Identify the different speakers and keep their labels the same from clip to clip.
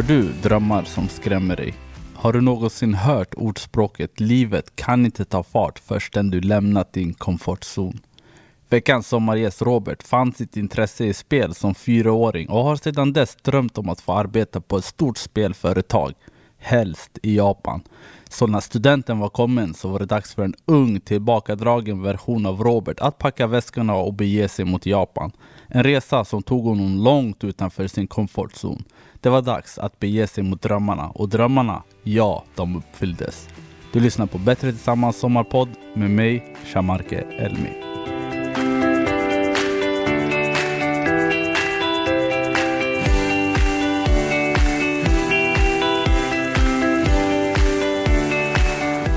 Speaker 1: Har du drömmar som skrämmer dig? Har du någonsin hört ordspråket livet kan inte ta fart förrän du lämnat din komfortzon? Veckans sommargäst Robert fann sitt intresse i spel som fyraåring och har sedan dess drömt om att få arbeta på ett stort spelföretag, helst i Japan. Så när studenten var kommen så var det dags för en ung tillbakadragen version av Robert att packa väskorna och bege sig mot Japan. En resa som tog honom långt utanför sin komfortzon. Det var dags att bege sig mot drömmarna och drömmarna, ja, de uppfylldes. Du lyssnar på Bättre Tillsammans sommarpodd med mig, Shamarke Elmi.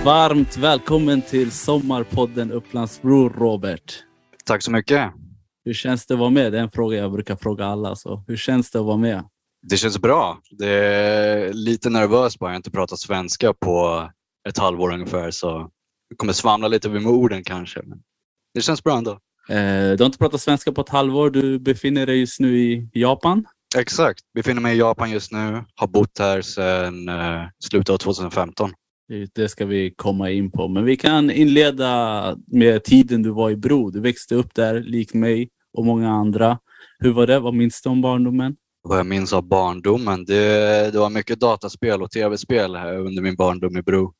Speaker 1: Varmt välkommen till Sommarpodden Upplandsbro, Robert.
Speaker 2: Tack så mycket.
Speaker 1: Hur känns det att vara med? Det är en fråga jag brukar fråga alla. Så hur känns det att vara med?
Speaker 2: Det känns bra. Det är lite nervöst bara. Jag har inte pratat svenska på ett halvår ungefär så jag kommer svamla lite med orden kanske. Men det känns bra ändå.
Speaker 1: Eh, du har inte pratat svenska på ett halvår. Du befinner dig just nu i Japan.
Speaker 2: Exakt. Befinner mig i Japan just nu. Har bott här sedan eh, slutet av 2015.
Speaker 1: Det ska vi komma in på. Men vi kan inleda med tiden du var i Bro. Du växte upp där, lik mig och många andra. Hur var det? Vad minns du om barndomen?
Speaker 2: Vad jag minns av barndomen? Det, det var mycket dataspel och tv-spel under min barndom i Bro.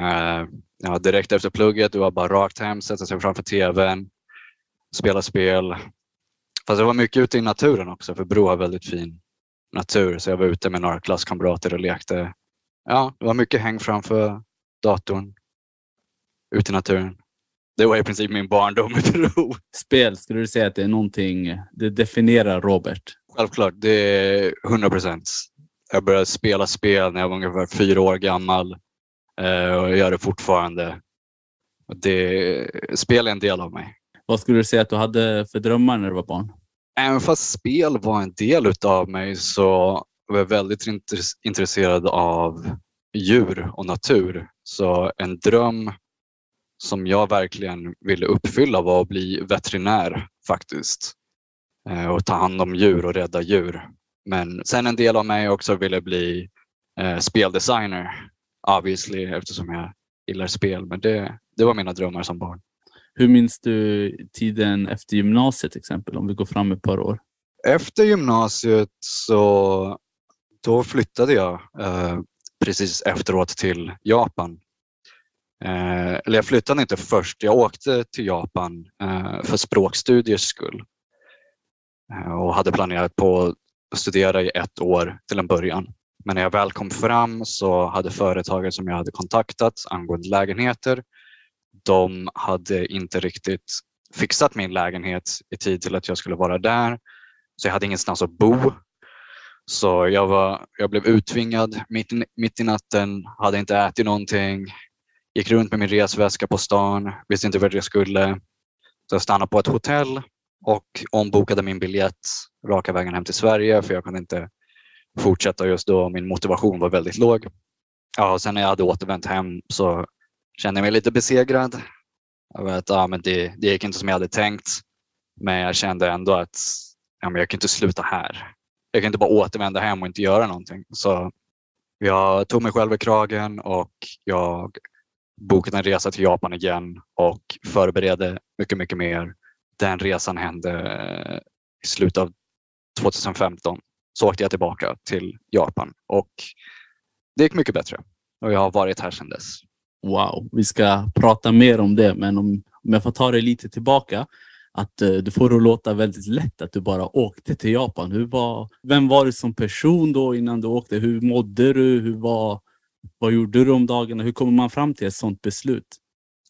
Speaker 2: Uh, ja, direkt efter plugget, det var bara rakt hem, sätta sig framför tvn, spela spel. Fast det var mycket ute i naturen också, för Bro har väldigt fin natur. Så jag var ute med några klasskamrater och lekte ja, det var mycket häng framför datorn, ute i naturen. Det var i princip min barndom Peru.
Speaker 1: Spel, skulle du säga att det är någonting, det definierar Robert?
Speaker 2: Självklart, det är 100 procent. Jag började spela spel när jag var ungefär fyra år gammal eh, och jag gör det fortfarande. Det, spel är en del av mig.
Speaker 1: Vad skulle du säga att du hade för drömmar när du var barn?
Speaker 2: Även fast spel var en del av mig så och är väldigt intresserad av djur och natur. Så en dröm som jag verkligen ville uppfylla var att bli veterinär faktiskt. Eh, och ta hand om djur och rädda djur. Men sen en del av mig också ville bli eh, speldesigner obviously eftersom jag gillar spel. Men det, det var mina drömmar som barn.
Speaker 1: Hur minns du tiden efter gymnasiet till exempel om vi går fram ett par år?
Speaker 2: Efter gymnasiet så då flyttade jag eh, precis efteråt till Japan. Eh, eller jag flyttade inte först, jag åkte till Japan eh, för språkstudiers skull eh, och hade planerat på att studera i ett år till en början. Men när jag väl kom fram så hade företaget som jag hade kontaktat angående lägenheter, de hade inte riktigt fixat min lägenhet i tid till att jag skulle vara där. Så jag hade ingenstans att bo så jag, var, jag blev uttvingad mitt i, mitt i natten, hade inte ätit någonting, gick runt med min resväska på stan, visste inte vart jag skulle. Så jag stannade på ett hotell och ombokade min biljett raka vägen hem till Sverige för jag kunde inte fortsätta just då. Min motivation var väldigt låg. Ja, och sen när jag hade återvänt hem så kände jag mig lite besegrad. Jag vet, ja, men det, det gick inte som jag hade tänkt. Men jag kände ändå att ja, men jag kan inte sluta här jag kan inte bara återvända hem och inte göra någonting. Så jag tog mig själv i kragen och jag bokade en resa till Japan igen och förberedde mycket, mycket mer. Den resan hände i slutet av 2015. Så åkte jag tillbaka till Japan och det gick mycket bättre och jag har varit här sedan dess.
Speaker 1: Wow, vi ska prata mer om det, men om, om jag får ta det lite tillbaka att eh, du får det att låta väldigt lätt att du bara åkte till Japan. Hur var, vem var du som person då innan du åkte? Hur mådde du? Hur var, vad gjorde du om dagarna? Hur kommer man fram till ett sådant beslut?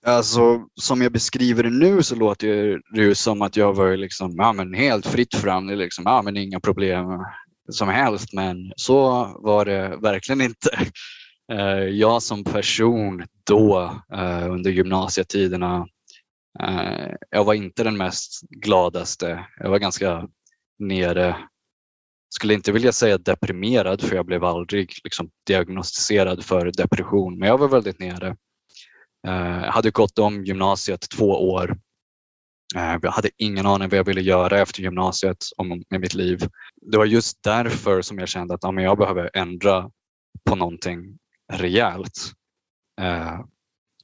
Speaker 2: Alltså, som jag beskriver det nu så låter det ju som att jag var liksom, ja, men helt fritt fram. Liksom, ja, men inga problem som helst. Men så var det verkligen inte. Eh, jag som person då eh, under gymnasietiderna Eh, jag var inte den mest gladaste. Jag var ganska nere. Skulle inte vilja säga deprimerad för jag blev aldrig liksom diagnostiserad för depression, men jag var väldigt nere. Jag hade gått om gymnasiet två år eh, jag hade ingen aning vad jag ville göra efter gymnasiet om, med mitt liv. Det var just därför som jag kände att ja, men jag behöver ändra på någonting rejält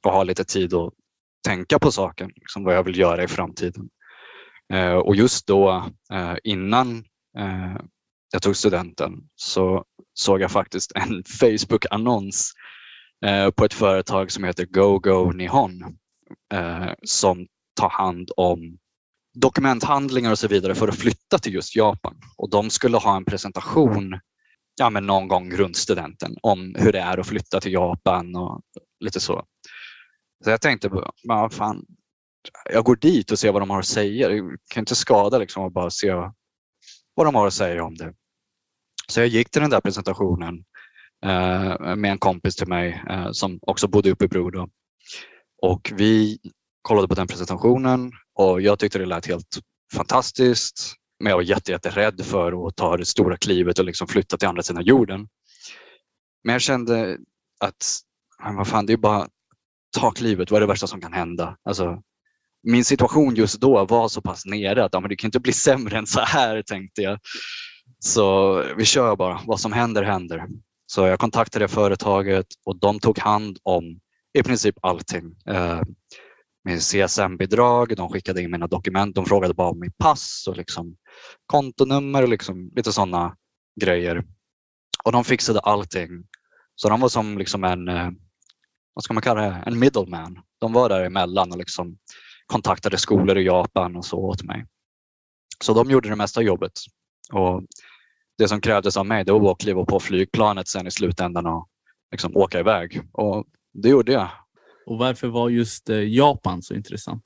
Speaker 2: och ha lite tid att tänka på saken, liksom vad jag vill göra i framtiden. Eh, och just då, eh, innan eh, jag tog studenten, så såg jag faktiskt en Facebook-annons eh, på ett företag som heter GoGo Nihon eh, som tar hand om dokumenthandlingar och så vidare för att flytta till just Japan. Och de skulle ha en presentation ja, men någon gång runt studenten om hur det är att flytta till Japan och lite så. Så jag tänkte, men fan, jag går dit och ser vad de har att säga. Det kan inte skada liksom att bara se vad de har att säga om det. Så jag gick till den där presentationen eh, med en kompis till mig eh, som också bodde uppe i Bro. Då. Och vi kollade på den presentationen och jag tyckte det lät helt fantastiskt. Men jag var jätte, jätterädd för att ta det stora klivet och liksom flytta till andra sidan jorden. Men jag kände att men vad fan, det är bara ta klivet. Vad är det värsta som kan hända? Alltså, min situation just då var så pass nere att ja, men det kan inte bli sämre än så här tänkte jag. Så vi kör bara. Vad som händer händer. Så jag kontaktade företaget och de tog hand om i princip allting. Eh, med CSN-bidrag, de skickade in mina dokument, de frågade bara om mitt pass och liksom kontonummer och liksom lite sådana grejer. Och de fixade allting. Så de var som liksom en, eh, vad ska man kalla det, en middleman. De var däremellan och liksom kontaktade skolor i Japan och så åt mig. Så de gjorde det mesta jobbet. Och det som krävdes av mig det var att kliva på flygplanet sen i slutändan och liksom åka iväg. Och det gjorde jag.
Speaker 1: Och varför var just eh, Japan så intressant?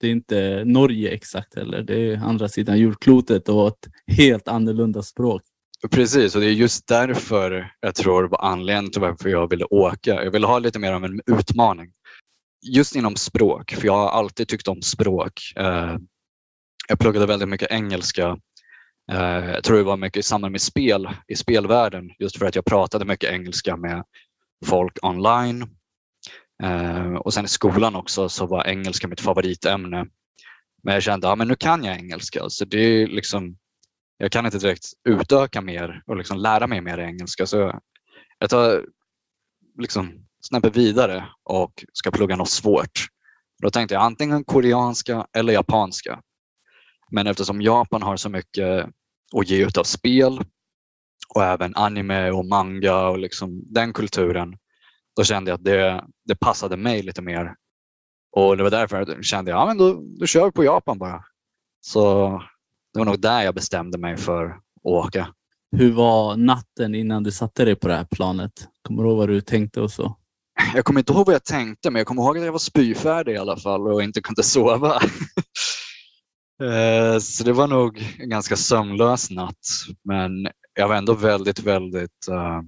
Speaker 1: Det är inte Norge exakt heller. Det är andra sidan jordklotet och ett helt annorlunda språk.
Speaker 2: Precis, och det är just därför jag tror var anledningen till varför jag ville åka. Jag ville ha lite mer av en utmaning. Just inom språk, för jag har alltid tyckt om språk. Eh, jag pluggade väldigt mycket engelska. Eh, jag tror det var mycket i samband med spel, i spelvärlden, just för att jag pratade mycket engelska med folk online eh, och sen i skolan också så var engelska mitt favoritämne. Men jag kände att ja, nu kan jag engelska så det är liksom, jag kan inte direkt utöka mer och liksom lära mig mer engelska. Så jag tar liksom snäppet vidare och ska plugga något svårt. Då tänkte jag antingen koreanska eller japanska. Men eftersom Japan har så mycket att ge ut av spel och även anime och manga och liksom den kulturen då kände jag att det, det passade mig lite mer. Och det var därför jag kände ja, men då, då kör vi på Japan bara. Så det var nog där jag bestämde mig för att åka.
Speaker 1: Hur var natten innan du satte dig på det här planet? Kommer du ihåg vad du tänkte och så?
Speaker 2: Jag kommer inte ihåg vad jag tänkte, men jag kommer ihåg att jag var spyfärdig i alla fall och inte kunde sova. Eh, så det var nog en ganska sömnlös natt, men jag var ändå väldigt, väldigt uh,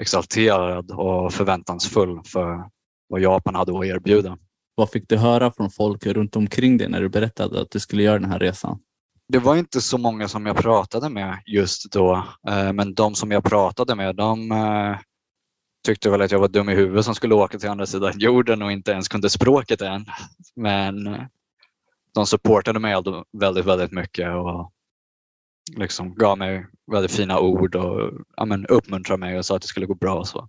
Speaker 2: exalterad och förväntansfull för vad Japan hade att erbjuda.
Speaker 1: Vad fick du höra från folk runt omkring dig när du berättade att du skulle göra den här resan?
Speaker 2: Det var inte så många som jag pratade med just då, eh, men de som jag pratade med de eh, tyckte väl att jag var dum i huvudet som skulle åka till andra sidan jorden och inte ens kunde språket än. Men eh, de supportade mig väldigt, väldigt mycket och liksom gav mig väldigt fina ord och ja, men, uppmuntrade mig och sa att det skulle gå bra. Och, så.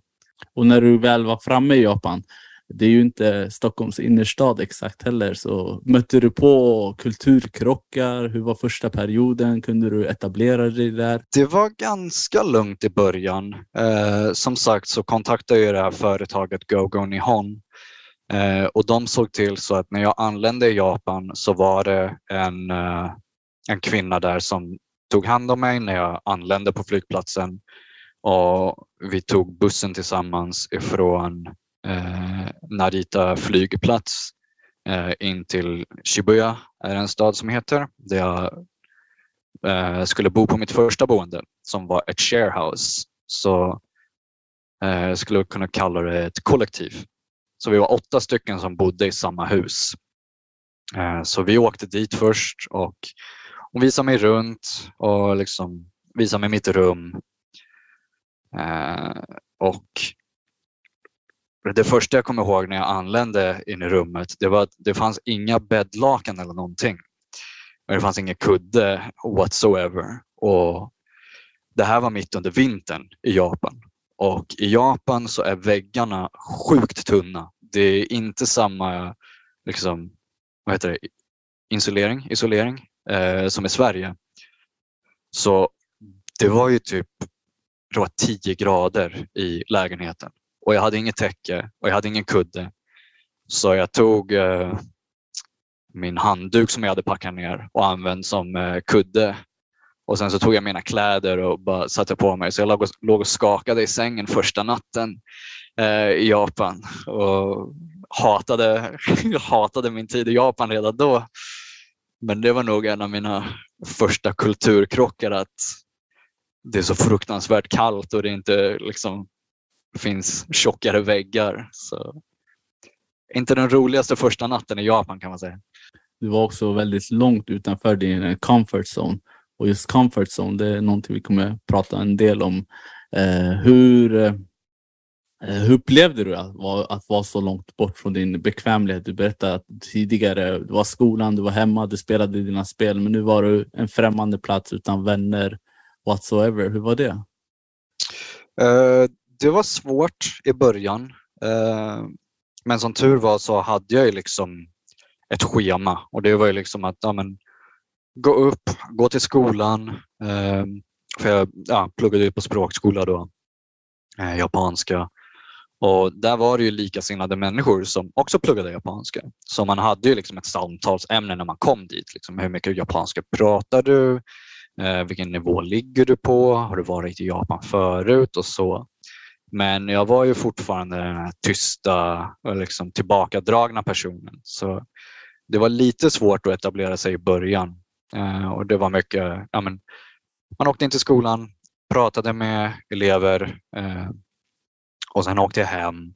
Speaker 1: och när du väl var framme i Japan, det är ju inte Stockholms innerstad exakt heller, så mötte du på kulturkrockar? Hur var första perioden? Kunde du etablera dig där?
Speaker 2: Det var ganska lugnt i början. Eh, som sagt så kontaktade jag det här företaget GoGo Nihon eh, och de såg till så att när jag anlände i Japan så var det en, eh, en kvinna där som tog hand om mig när jag anlände på flygplatsen och vi tog bussen tillsammans ifrån eh, Narita flygplats eh, in till Shibuya, är en stad som heter, där jag eh, skulle bo på mitt första boende som var ett sharehouse. Så eh, jag skulle kunna kalla det ett kollektiv. Så vi var åtta stycken som bodde i samma hus. Eh, så vi åkte dit först och hon visade mig runt och liksom visade mig mitt rum. Eh, och det första jag kommer ihåg när jag anlände in i rummet, det var att det fanns inga bäddlakan eller någonting. det fanns ingen kudde whatsoever. Och det här var mitt under vintern i Japan. Och i Japan så är väggarna sjukt tunna. Det är inte samma liksom, vad heter det, insulering, isolering eh, som i Sverige. Så det var ju typ det var 10 grader i lägenheten och jag hade inget täcke och jag hade ingen kudde. Så jag tog eh, min handduk som jag hade packat ner och använt som eh, kudde. Och sen så tog jag mina kläder och bara satte på mig. Så jag låg och, låg och skakade i sängen första natten eh, i Japan och hatade, hatade min tid i Japan redan då. Men det var nog en av mina första kulturkrockar att det är så fruktansvärt kallt och det är inte liksom finns tjockare väggar. Så inte den roligaste första natten i Japan kan man säga.
Speaker 1: Du var också väldigt långt utanför din comfort zone. Och just comfort zone, det är någonting vi kommer prata en del om. Eh, hur, eh, hur upplevde du att, att vara så långt bort från din bekvämlighet? Du berättade att tidigare det var skolan, du var hemma, du spelade dina spel, men nu var du en främmande plats utan vänner whatsoever. Hur var det?
Speaker 2: Uh, det var svårt i början. Eh, men som tur var så hade jag ju liksom ett schema och det var ju liksom att ja, men, gå upp, gå till skolan. Eh, för jag ja, pluggade ju på språkskola då, eh, japanska. Och där var det ju likasinnade människor som också pluggade japanska. Så man hade ju liksom ett samtalsämne när man kom dit. Liksom, hur mycket japanska pratar du? Eh, vilken nivå ligger du på? Har du varit i Japan förut och så? Men jag var ju fortfarande den här tysta och liksom tillbakadragna personen. Så det var lite svårt att etablera sig i början. Eh, och det var mycket, ja, men, man åkte in till skolan, pratade med elever eh, och sen åkte jag hem.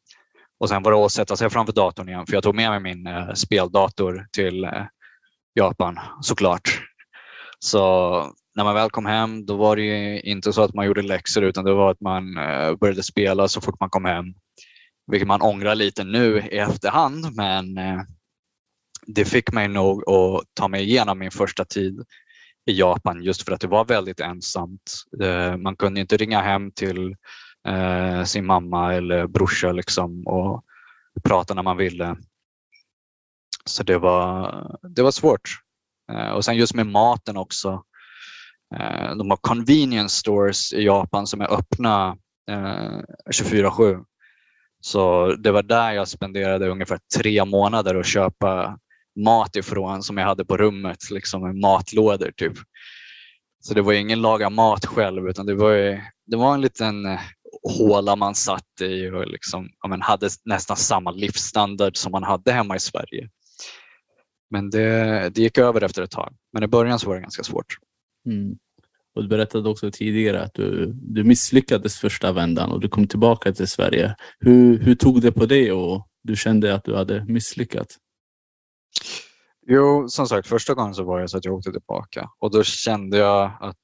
Speaker 2: Och sen var det att sätta sig framför datorn igen för jag tog med mig min eh, speldator till eh, Japan såklart. Så när man väl kom hem då var det inte så att man gjorde läxor utan det var att man eh, började spela så fort man kom hem. Vilket man ångrar lite nu i efterhand men eh, det fick mig nog att ta mig igenom min första tid i Japan just för att det var väldigt ensamt. Eh, man kunde inte ringa hem till sin mamma eller brorsa liksom och prata när man ville. Så det var, det var svårt. Och sen just med maten också. Eh, de har convenience stores i Japan som är öppna eh, 24-7. Så det var där jag spenderade ungefär tre månader att köpa mat ifrån som jag hade på rummet, liksom matlådor typ. Så det var ingen laga mat själv utan det var, det var en liten eh, håla man satt i och liksom, ja, men hade nästan samma livsstandard som man hade hemma i Sverige. Men det, det gick över efter ett tag. Men i början så var det ganska svårt.
Speaker 1: Mm. Och du berättade också tidigare att du, du misslyckades första vändan och du kom tillbaka till Sverige. Hur, hur tog det på det och du kände att du hade misslyckats?
Speaker 2: Jo, som sagt, första gången så var det så att jag åkte tillbaka och då kände jag att...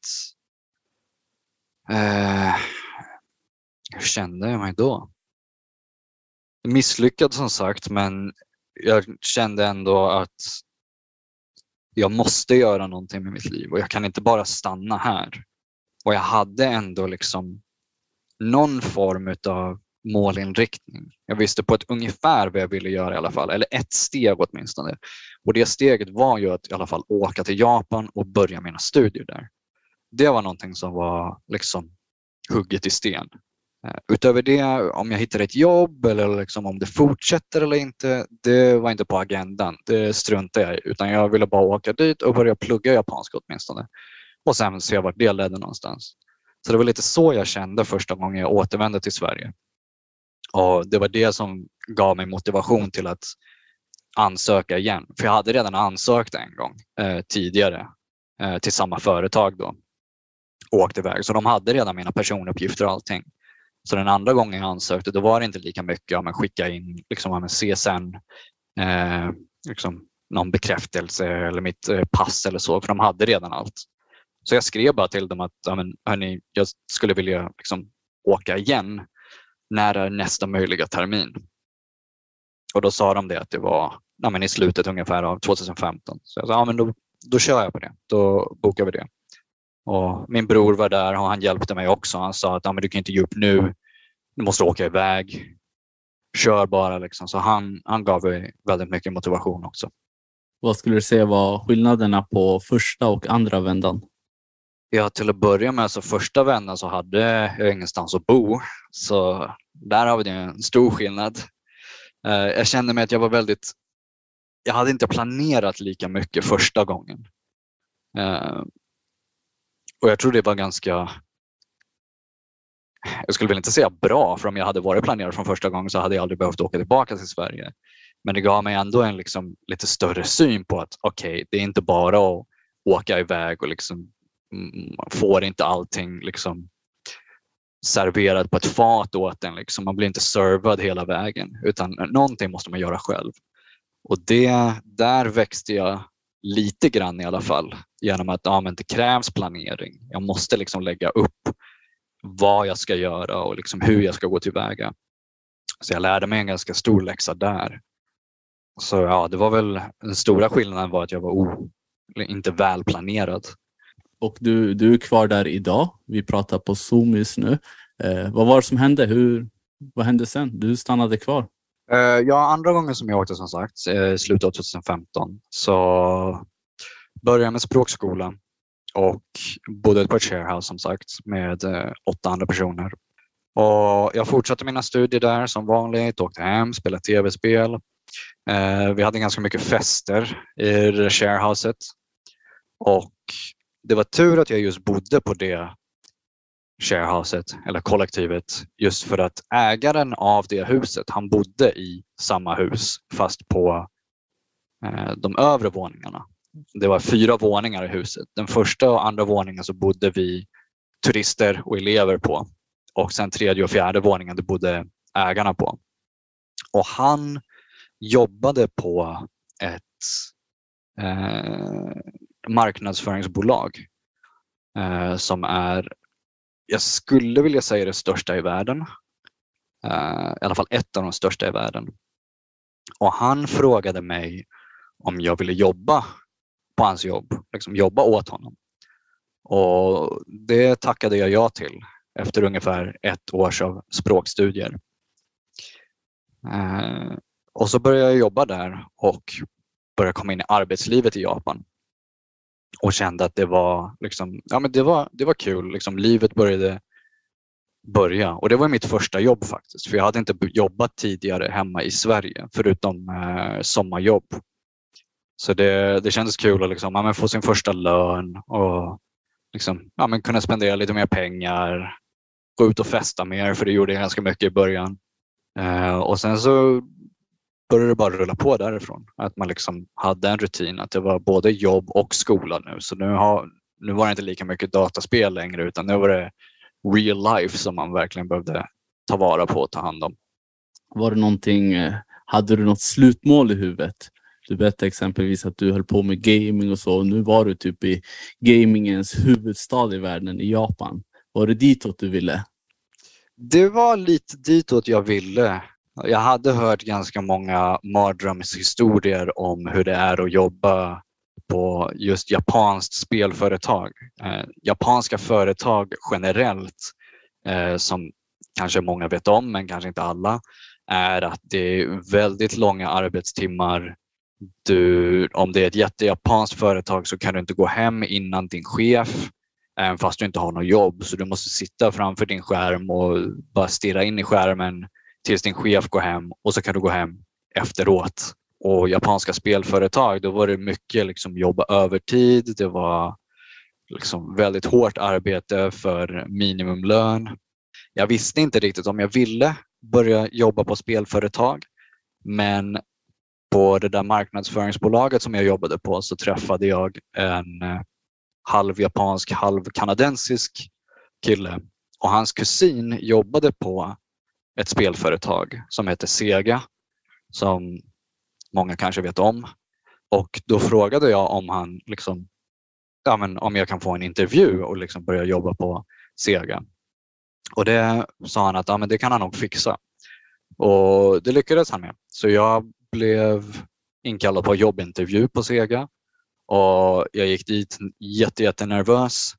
Speaker 2: Eh, hur kände jag mig då? Misslyckad som sagt, men jag kände ändå att jag måste göra någonting med mitt liv och jag kan inte bara stanna här. Och jag hade ändå liksom någon form av målinriktning. Jag visste på ett ungefär vad jag ville göra i alla fall, eller ett steg åtminstone. Och det steget var ju att i alla fall åka till Japan och börja mina studier där. Det var någonting som var liksom hugget i sten. Eh, utöver det, om jag hittar ett jobb eller liksom om det fortsätter eller inte, det var inte på agendan. Det struntade jag i. Utan jag ville bara åka dit och börja plugga japanska åtminstone. Och sen se vart det ledde någonstans. Så det var lite så jag kände första gången jag återvände till Sverige. Och Det var det som gav mig motivation till att ansöka igen. För jag hade redan ansökt en gång eh, tidigare eh, till samma företag då och åkt iväg. Så de hade redan mina personuppgifter och allting. Så den andra gången jag ansökte då var det inte lika mycket om att skicka in liksom, om CSN, eh, liksom, någon bekräftelse eller mitt eh, pass eller så, för de hade redan allt. Så jag skrev bara till dem att ja, men, hörni, jag skulle vilja liksom, åka igen. När är nästa möjliga termin? Och då sa de det att det var ja, men i slutet ungefär av 2015. Så jag sa, ja men då, då kör jag på det. Då bokar vi det. Och min bror var där och han hjälpte mig också. Han sa att ja, men du kan inte ge upp nu. Du måste åka iväg. Kör bara. Liksom. Så han, han gav mig väldigt mycket motivation också.
Speaker 1: Vad skulle du säga var skillnaderna på första och andra vändan?
Speaker 2: Ja, till att börja med så första vändan så hade jag ingenstans att bo. Så där har vi en stor skillnad. Eh, jag kände mig att jag var väldigt... Jag hade inte planerat lika mycket första gången. Och jag tror det var ganska... Jag skulle väl inte säga bra, för om jag hade varit planerad från första gången så hade jag aldrig behövt åka tillbaka till Sverige. Men det gav mig ändå en liksom lite större syn på att okej, okay, det är inte bara att åka iväg och liksom man får inte allting liksom serverat på ett fat åt en. Liksom. Man blir inte servad hela vägen utan någonting måste man göra själv. Och det, där växte jag lite grann i alla fall genom att ja, men det krävs planering. Jag måste liksom lägga upp vad jag ska göra och liksom hur jag ska gå tillväga. Så jag lärde mig en ganska stor läxa där. Så ja, det var väl den stora skillnaden var att jag var o, inte välplanerad.
Speaker 1: Och du, du är kvar där idag. Vi pratar på Zoom just nu. Eh, vad var det som hände? Hur, vad hände sen? Du stannade kvar.
Speaker 2: Eh, ja, andra gången som jag åkte som sagt, eh, i slutet av 2015, så började jag med språkskola och bodde på ett sharehouse som sagt med eh, åtta andra personer. Och jag fortsatte mina studier där som vanligt, åkte hem, spelade tv-spel. Vi hade ganska mycket fester i sharehouset och det var tur att jag just bodde på det sharehouset eller kollektivet just för att ägaren av det huset, han bodde i samma hus fast på eh, de övre våningarna. Det var fyra våningar i huset. Den första och andra våningen så bodde vi turister och elever på och sen tredje och fjärde våningen det bodde ägarna på. Och han jobbade på ett eh, marknadsföringsbolag eh, som är, jag skulle vilja säga det största i världen. Uh, I alla fall ett av de största i världen. Och han frågade mig om jag ville jobba på hans jobb, liksom jobba åt honom. Och det tackade jag ja till efter ungefär ett års av språkstudier. Uh, och så började jag jobba där och började komma in i arbetslivet i Japan och kände att det var, liksom, ja, men det var, det var kul. Liksom, livet började börja och det var mitt första jobb faktiskt. För jag hade inte jobbat tidigare hemma i Sverige förutom eh, sommarjobb. Så det, det kändes kul att liksom, ja, få sin första lön och liksom, ja, men kunna spendera lite mer pengar. Gå ut och festa mer för det gjorde jag ganska mycket i början. Eh, och sen så började det bara rulla på därifrån. Att man liksom hade en rutin att det var både jobb och skola nu. Så nu, har, nu var det inte lika mycket dataspel längre utan nu var det real life som man verkligen behövde ta vara på och ta hand om.
Speaker 1: Var det någonting, eh, hade du något slutmål i huvudet? Du berättade exempelvis att du höll på med gaming och så. Och nu var du typ i gamingens huvudstad i världen, i Japan. Var det ditåt du ville?
Speaker 2: Det var lite ditåt jag ville. Jag hade hört ganska många mardrömshistorier om hur det är att jobba på just japanskt spelföretag. Eh, japanska företag generellt, eh, som kanske många vet om men kanske inte alla, är att det är väldigt långa arbetstimmar. Du, om det är ett jättejapanskt företag så kan du inte gå hem innan din chef även fast du inte har något jobb. Så du måste sitta framför din skärm och bara stirra in i skärmen tills din chef går hem och så kan du gå hem efteråt. Och japanska spelföretag, då var det mycket liksom jobba övertid. Det var liksom väldigt hårt arbete för minimumlön. Jag visste inte riktigt om jag ville börja jobba på spelföretag. Men på det där marknadsföringsbolaget som jag jobbade på så träffade jag en eh, halv japansk, halv kanadensisk kille och hans kusin jobbade på ett spelföretag som heter Sega som många kanske vet om. Och då frågade jag om han liksom, ja, men om jag kan få en intervju och liksom börja jobba på Sega. Och det sa han att ja, men det kan han nog fixa. Och det lyckades han med. Så jag blev inkallad på jobbintervju på Sega och jag gick dit jätte, jättenervös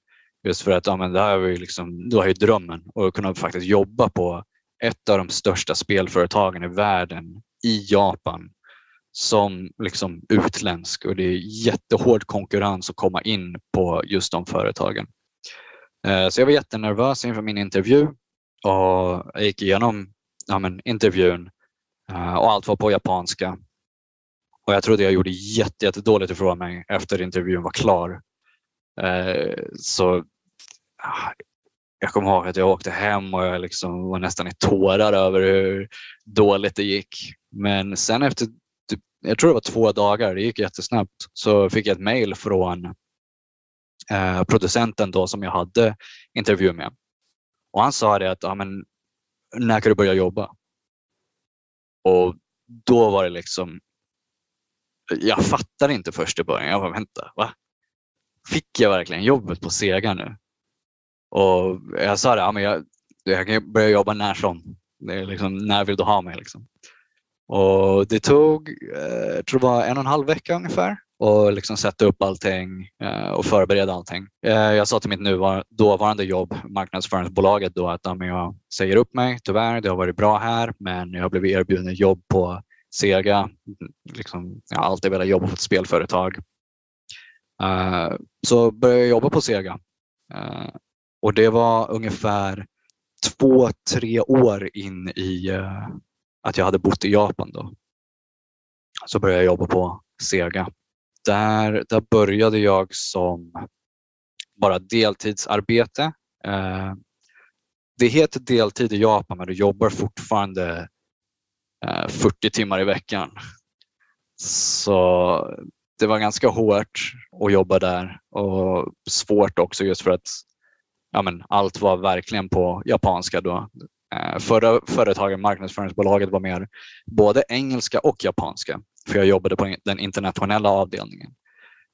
Speaker 2: just för att ja, men det här var ju liksom, det var ju drömmen att kunna faktiskt jobba på ett av de största spelföretagen i världen i Japan som liksom utländsk och det är jättehård konkurrens att komma in på just de företagen. Eh, så jag var jättenervös inför min intervju och jag gick igenom ja, men, intervjun eh, och allt var på japanska. Och jag trodde jag gjorde jättedåligt jätte ifrån mig efter intervjun var klar. Eh, så ah, jag kommer ihåg att jag åkte hem och jag liksom var nästan i tårar över hur dåligt det gick. Men sen efter, typ, jag tror det var två dagar, det gick jättesnabbt, så fick jag ett mejl från eh, producenten då som jag hade intervju med. Och han sa det att, ja, men, när kan du börja jobba? Och då var det liksom, jag fattade inte först i början. Jag bara, vänta, va? Fick jag verkligen jobbet på Sega nu? Och jag sa det, ja, men jag, jag kan börja jobba när som. Det är liksom, när vill du ha mig? Liksom. Och det tog, eh, jag tror det var en och en halv vecka ungefär och liksom sätta upp allting eh, och förbereda allting. Eh, jag sa till mitt nuvar dåvarande jobb, marknadsföringsbolaget, då att ja, jag säger upp mig tyvärr. Det har varit bra här, men jag har blivit erbjuden jobb på Sega. Liksom, jag har alltid velat jobba på ett spelföretag. Så började jag jobba på Sega och det var ungefär två, tre år in i uh, att jag hade bott i Japan. Då. Så började jag jobba på Sega. Där, där började jag som bara deltidsarbete. Eh, det heter deltid i Japan men du jobbar fortfarande eh, 40 timmar i veckan. Så det var ganska hårt att jobba där och svårt också just för att ja, men allt var verkligen på japanska då. Eh, förra företaget, marknadsföringsbolaget, var mer både engelska och japanska för jag jobbade på den internationella avdelningen.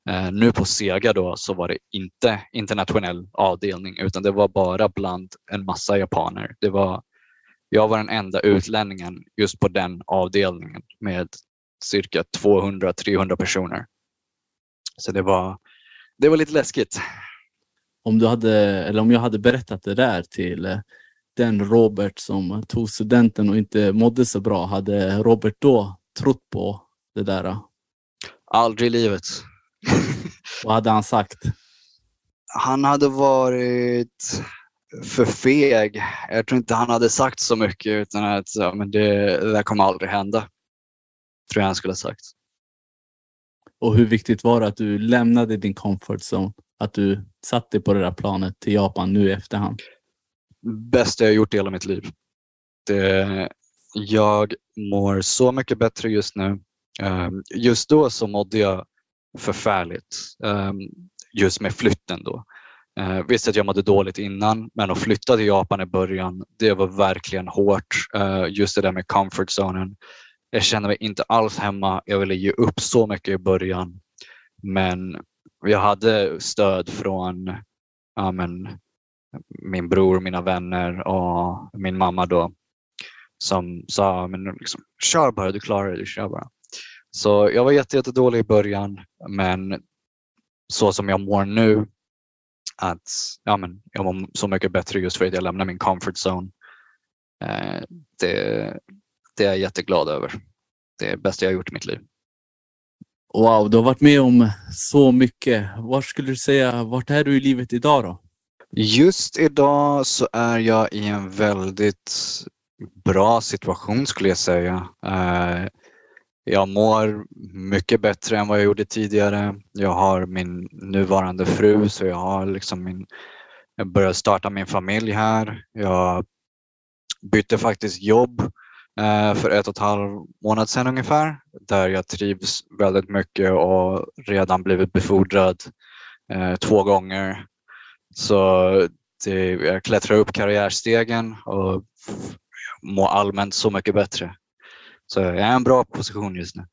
Speaker 2: Eh, nu på Sega då så var det inte internationell avdelning utan det var bara bland en massa japaner. Det var, jag var den enda utlänningen just på den avdelningen med cirka 200-300 personer. Så det var, det var lite läskigt.
Speaker 1: Om, du hade, eller om jag hade berättat det där till eh, den Robert som tog studenten och inte mådde så bra, hade Robert då trott på det där?
Speaker 2: Aldrig i livet.
Speaker 1: Vad hade han sagt?
Speaker 2: Han hade varit för feg. Jag tror inte han hade sagt så mycket utan att ja, men det, det där kommer aldrig hända. Tror jag han skulle ha sagt.
Speaker 1: Och hur viktigt var det att du lämnade din comfort zone? Att du satt dig på det där planet till Japan nu i efterhand?
Speaker 2: Bästa jag gjort i hela mitt liv. Det, jag mår så mycket bättre just nu. Ehm, just då så mådde jag förfärligt. Ehm, just med flytten då. Ehm, uh, visst att jag mådde dåligt innan, men att flytta till Japan i början, det var verkligen hårt. Uh, just det där med comfort zonen. Jag kände mig inte alls hemma. Jag ville ge upp så mycket i början. Men jag hade stöd från ja, men, min bror, mina vänner och min mamma då som sa men liksom, kör bara, du klarar det, kör bara. Så jag var jätte, jätte dålig i början men så som jag mår nu att ja, men, jag mår så mycket bättre just för att jag lämnar min comfort zone. Eh, det, det är jag jätteglad över. Det är det bästa jag har gjort i mitt liv.
Speaker 1: Wow, du har varit med om så mycket. Var skulle du säga, vart är du i livet idag då?
Speaker 2: Just idag så är jag i en väldigt bra situation skulle jag säga. Eh, jag mår mycket bättre än vad jag gjorde tidigare. Jag har min nuvarande fru så jag har liksom min, jag börjar starta min familj här. Jag bytte faktiskt jobb Eh, Eh, för ett och ett halvt månad sedan ungefär där jag trivs väldigt mycket och redan blivit befordrad eh, två gånger. Så det, jag klättrar upp karriärstegen och mår allmänt så mycket bättre. Så jag är i en bra position just nu.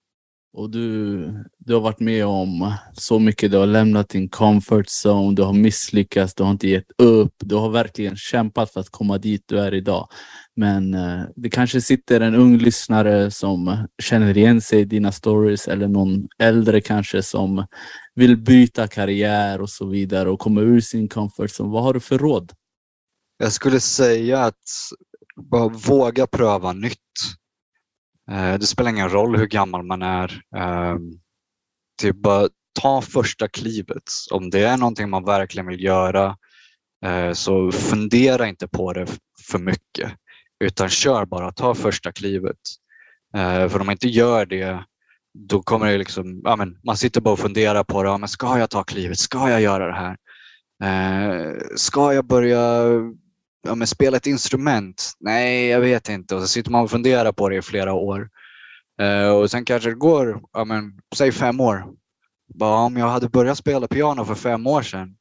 Speaker 1: Och du, du har varit med om så mycket. Du har lämnat din comfort zone. Du har misslyckats. Du har inte gett upp. Du har verkligen kämpat för att komma dit du är idag. Men eh, det kanske sitter en ung lyssnare som känner igen sig i dina stories eller någon äldre kanske som vill byta karriär och så vidare och komma ur sin comfort zone. Vad har du för råd?
Speaker 2: Jag skulle säga att bara våga pröva nytt. Eh, det spelar ingen roll hur gammal man är. Det är bara ta första klivet. Om det är någonting man verkligen vill göra eh, så fundera inte på det för mycket utan kör bara, ta första klivet. Eh, för om man inte gör det då kommer det liksom, ja, men man sitter bara och funderar på det. Ja, men ska jag ta klivet? Ska jag göra det här? Eh, ska jag börja ja, men spela ett instrument? Nej, jag vet inte. Och så sitter man och funderar på det i flera år. Eh, och sen kanske det går, ja, men, säg fem år. Bara, om jag hade börjat spela piano för fem år sedan,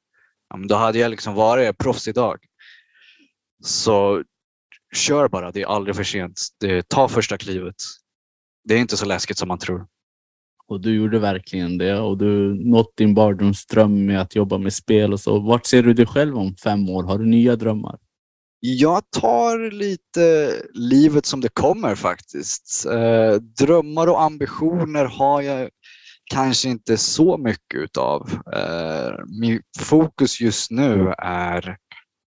Speaker 2: ja, men då hade jag liksom varit proffs idag. Så kör bara, det är aldrig för sent. Det, ta första klivet. Det är inte så läskigt som man tror.
Speaker 1: Och du gjorde verkligen det och du nått din barndomsdröm med att jobba med spel och så. Vart ser du dig själv om fem år? Har du nya drömmar?
Speaker 2: Jag tar lite livet som det kommer faktiskt. Eh, drömmar och ambitioner har jag kanske inte så mycket utav. Eh, min fokus just nu är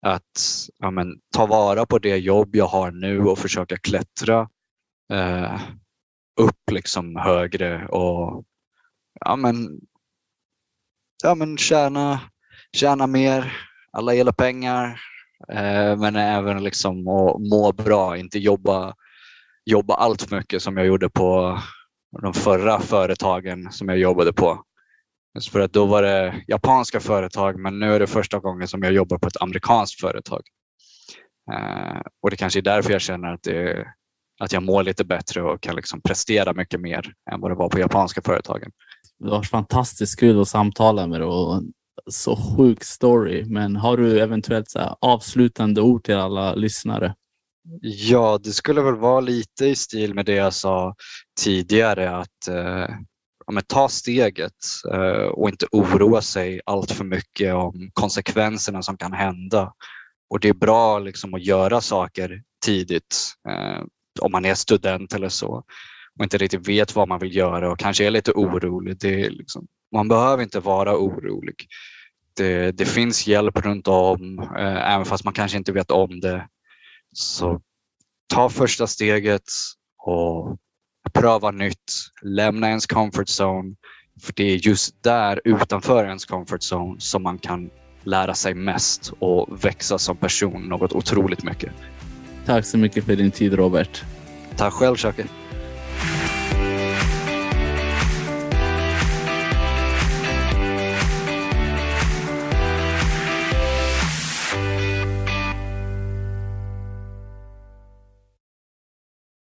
Speaker 2: att ja, men, ta vara på det jobb jag har nu och försöka klättra eh, upp liksom högre och ja, men, ja, men tjäna, tjäna mer. Alla gillar pengar, eh, men även liksom att må bra, inte jobba, jobba allt för mycket som jag gjorde på de förra företagen som jag jobbade på. Just för att då var det japanska företag men nu är det första gången som jag jobbar på ett amerikanskt företag. Eh, och det kanske är därför jag känner att, det, att jag mår lite bättre och kan liksom prestera mycket mer än vad det var på japanska företagen.
Speaker 1: Det var fantastiskt kul att samtala med dig och så sjuk story. Men har du eventuellt så avslutande ord till alla lyssnare?
Speaker 2: Ja, det skulle väl vara lite i stil med det jag sa tidigare att eh, ja, ta steget eh, och inte oroa sig allt för mycket om konsekvenserna som kan hända. Och det är bra liksom, att göra saker tidigt eh, om man är student eller så och inte riktigt vet vad man vill göra och kanske är lite orolig. Det är liksom, man behöver inte vara orolig. Det, det finns hjälp runt om, eh, även fast man kanske inte vet om det. Så ta första steget och pröva nytt, lämna ens comfort zone. För det är just där utanför ens comfort zone som man kan lära sig mest och växa som person något otroligt mycket.
Speaker 1: Tack så mycket för din tid Robert.
Speaker 2: Tack själv Shaki.